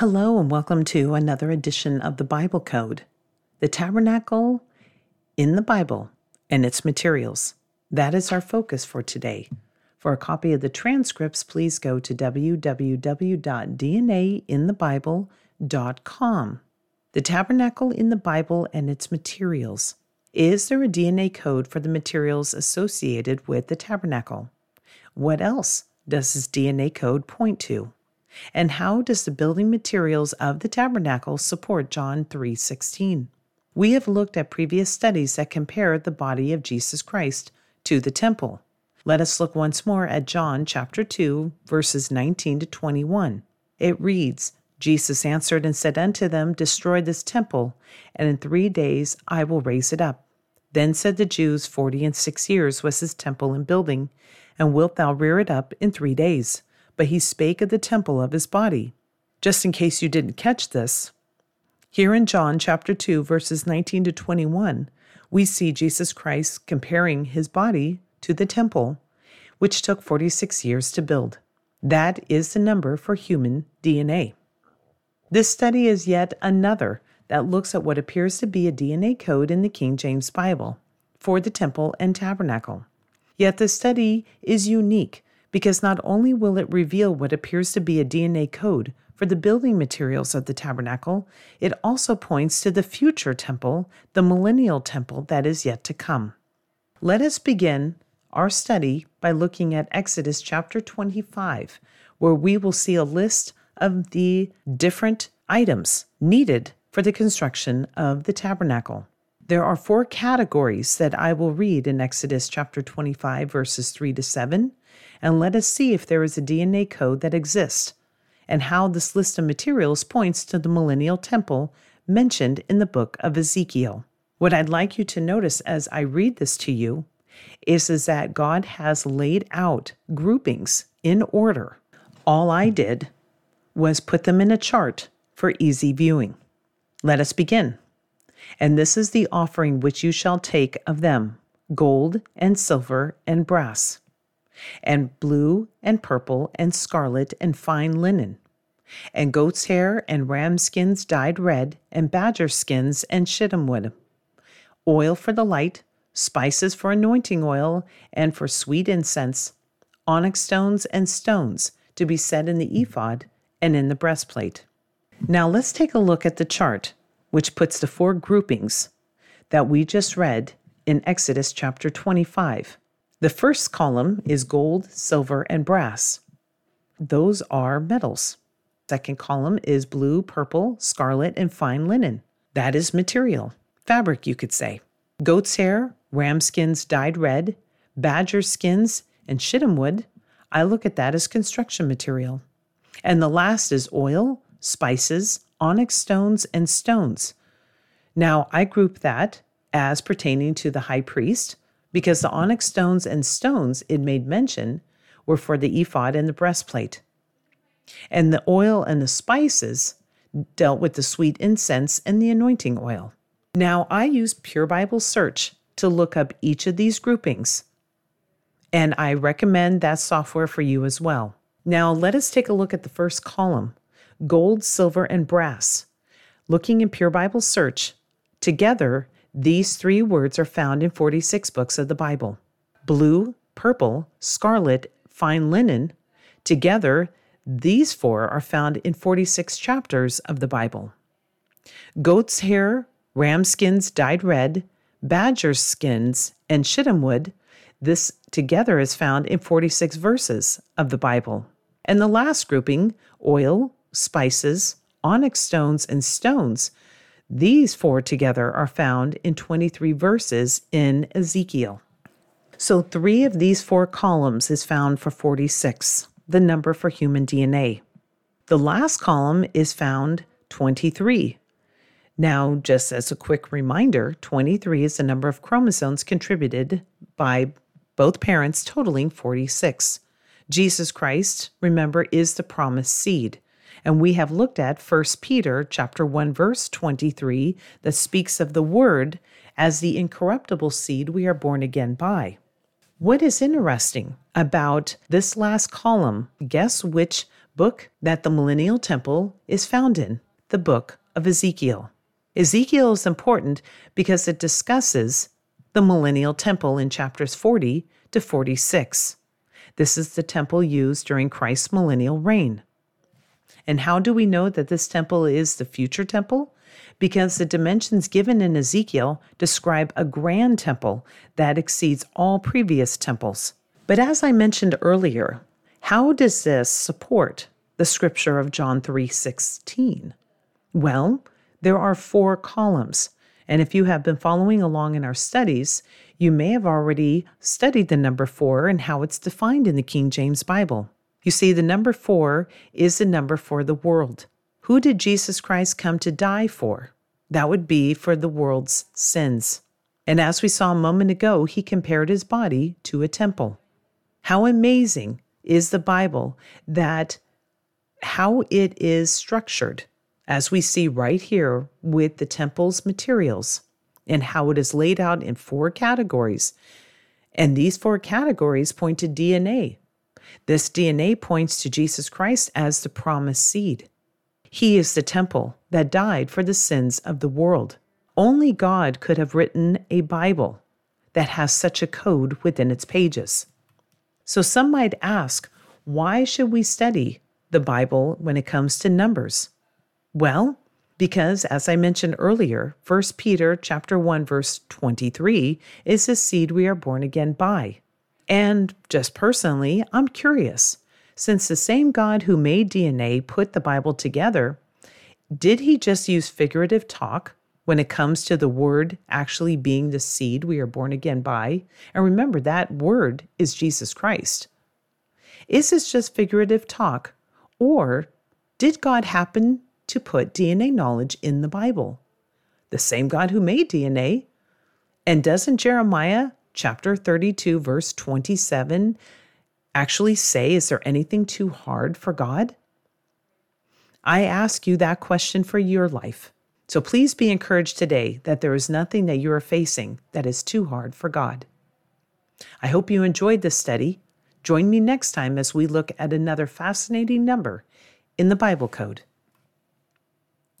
Hello, and welcome to another edition of the Bible Code the tabernacle in the Bible and its materials. That is our focus for today. For a copy of the transcripts, please go to www.dnainthebible.com. The tabernacle in the Bible and its materials. Is there a DNA code for the materials associated with the tabernacle? What else does this DNA code point to? And how does the building materials of the tabernacle support John 3:16? We have looked at previous studies that compare the body of Jesus Christ to the temple. Let us look once more at John chapter 2 verses 19 to 21. It reads, Jesus answered and said unto them, Destroy this temple, and in three days I will raise it up. Then said the Jews, Forty and six years was his temple in building, and wilt thou rear it up in three days? But he spake of the temple of his body. Just in case you didn't catch this, here in John chapter 2 verses 19 to 21, we see Jesus Christ comparing his body to the temple, which took 46 years to build. That is the number for human DNA. This study is yet another that looks at what appears to be a DNA code in the King James Bible for the temple and tabernacle. Yet the study is unique because not only will it reveal what appears to be a DNA code for the building materials of the tabernacle, it also points to the future temple, the millennial temple that is yet to come. Let us begin our study by looking at Exodus chapter 25, where we will see a list of the different items needed for the construction of the tabernacle. There are four categories that I will read in Exodus chapter 25, verses 3 to 7, and let us see if there is a DNA code that exists and how this list of materials points to the millennial temple mentioned in the book of Ezekiel. What I'd like you to notice as I read this to you is, is that God has laid out groupings in order. All I did was put them in a chart for easy viewing. Let us begin. And this is the offering which you shall take of them gold and silver and brass and blue and purple and scarlet and fine linen, and goat's hair and ram skins dyed red, and badger skins and shittim wood, oil for the light, spices for anointing oil, and for sweet incense, onyx stones and stones to be set in the ephod and in the breastplate. Now let's take a look at the chart, which puts the four groupings that we just read in Exodus chapter 25. The first column is gold, silver, and brass. Those are metals. Second column is blue, purple, scarlet, and fine linen. That is material, fabric, you could say. Goat's hair, ram skins dyed red, badger skins, and shittim wood. I look at that as construction material. And the last is oil, spices, onyx stones, and stones. Now, I group that as pertaining to the high priest, because the onyx stones and stones it made mention were for the ephod and the breastplate. And the oil and the spices dealt with the sweet incense and the anointing oil. Now, I use Pure Bible Search to look up each of these groupings, and I recommend that software for you as well. Now, let us take a look at the first column gold, silver, and brass. Looking in Pure Bible Search, together these three words are found in 46 books of the Bible blue, purple, scarlet, fine linen. Together, these four are found in 46 chapters of the Bible. Goat's hair, ram skins dyed red, badger skins, and shittim wood. This together is found in 46 verses of the Bible. And the last grouping, oil, spices, onyx stones, and stones, these four together are found in 23 verses in Ezekiel. So, three of these four columns is found for 46, the number for human DNA. The last column is found 23. Now, just as a quick reminder, 23 is the number of chromosomes contributed by both parents, totaling 46. Jesus Christ, remember, is the promised seed. And we have looked at 1 Peter chapter 1 verse 23 that speaks of the word as the incorruptible seed we are born again by. What is interesting about this last column, guess which book that the millennial temple is found in, the book of Ezekiel. Ezekiel is important because it discusses the millennial temple in chapters 40 to 46. This is the temple used during Christ's millennial reign. And how do we know that this temple is the future temple? Because the dimensions given in Ezekiel describe a grand temple that exceeds all previous temples. But as I mentioned earlier, how does this support the scripture of John 3:16? Well, there are four columns. And if you have been following along in our studies, you may have already studied the number 4 and how it's defined in the King James Bible. You see, the number 4 is the number for the world. Who did Jesus Christ come to die for? That would be for the world's sins. And as we saw a moment ago, he compared his body to a temple. How amazing is the Bible that how it is structured, as we see right here with the temple's materials and how it is laid out in four categories. And these four categories point to DNA. This DNA points to Jesus Christ as the promised seed. He is the temple that died for the sins of the world. Only God could have written a Bible that has such a code within its pages. So some might ask, why should we study the Bible when it comes to numbers? Well, because as I mentioned earlier, 1 Peter chapter 1 verse 23 is the seed we are born again by. And just personally, I'm curious, since the same God who made DNA put the Bible together, did he just use figurative talk when it comes to the word actually being the seed we are born again by? And remember, that word is Jesus Christ. Is this just figurative talk, or did God happen to put DNA knowledge in the Bible. The same God who made DNA. And doesn't Jeremiah chapter 32, verse 27 actually say, Is there anything too hard for God? I ask you that question for your life. So please be encouraged today that there is nothing that you are facing that is too hard for God. I hope you enjoyed this study. Join me next time as we look at another fascinating number in the Bible Code.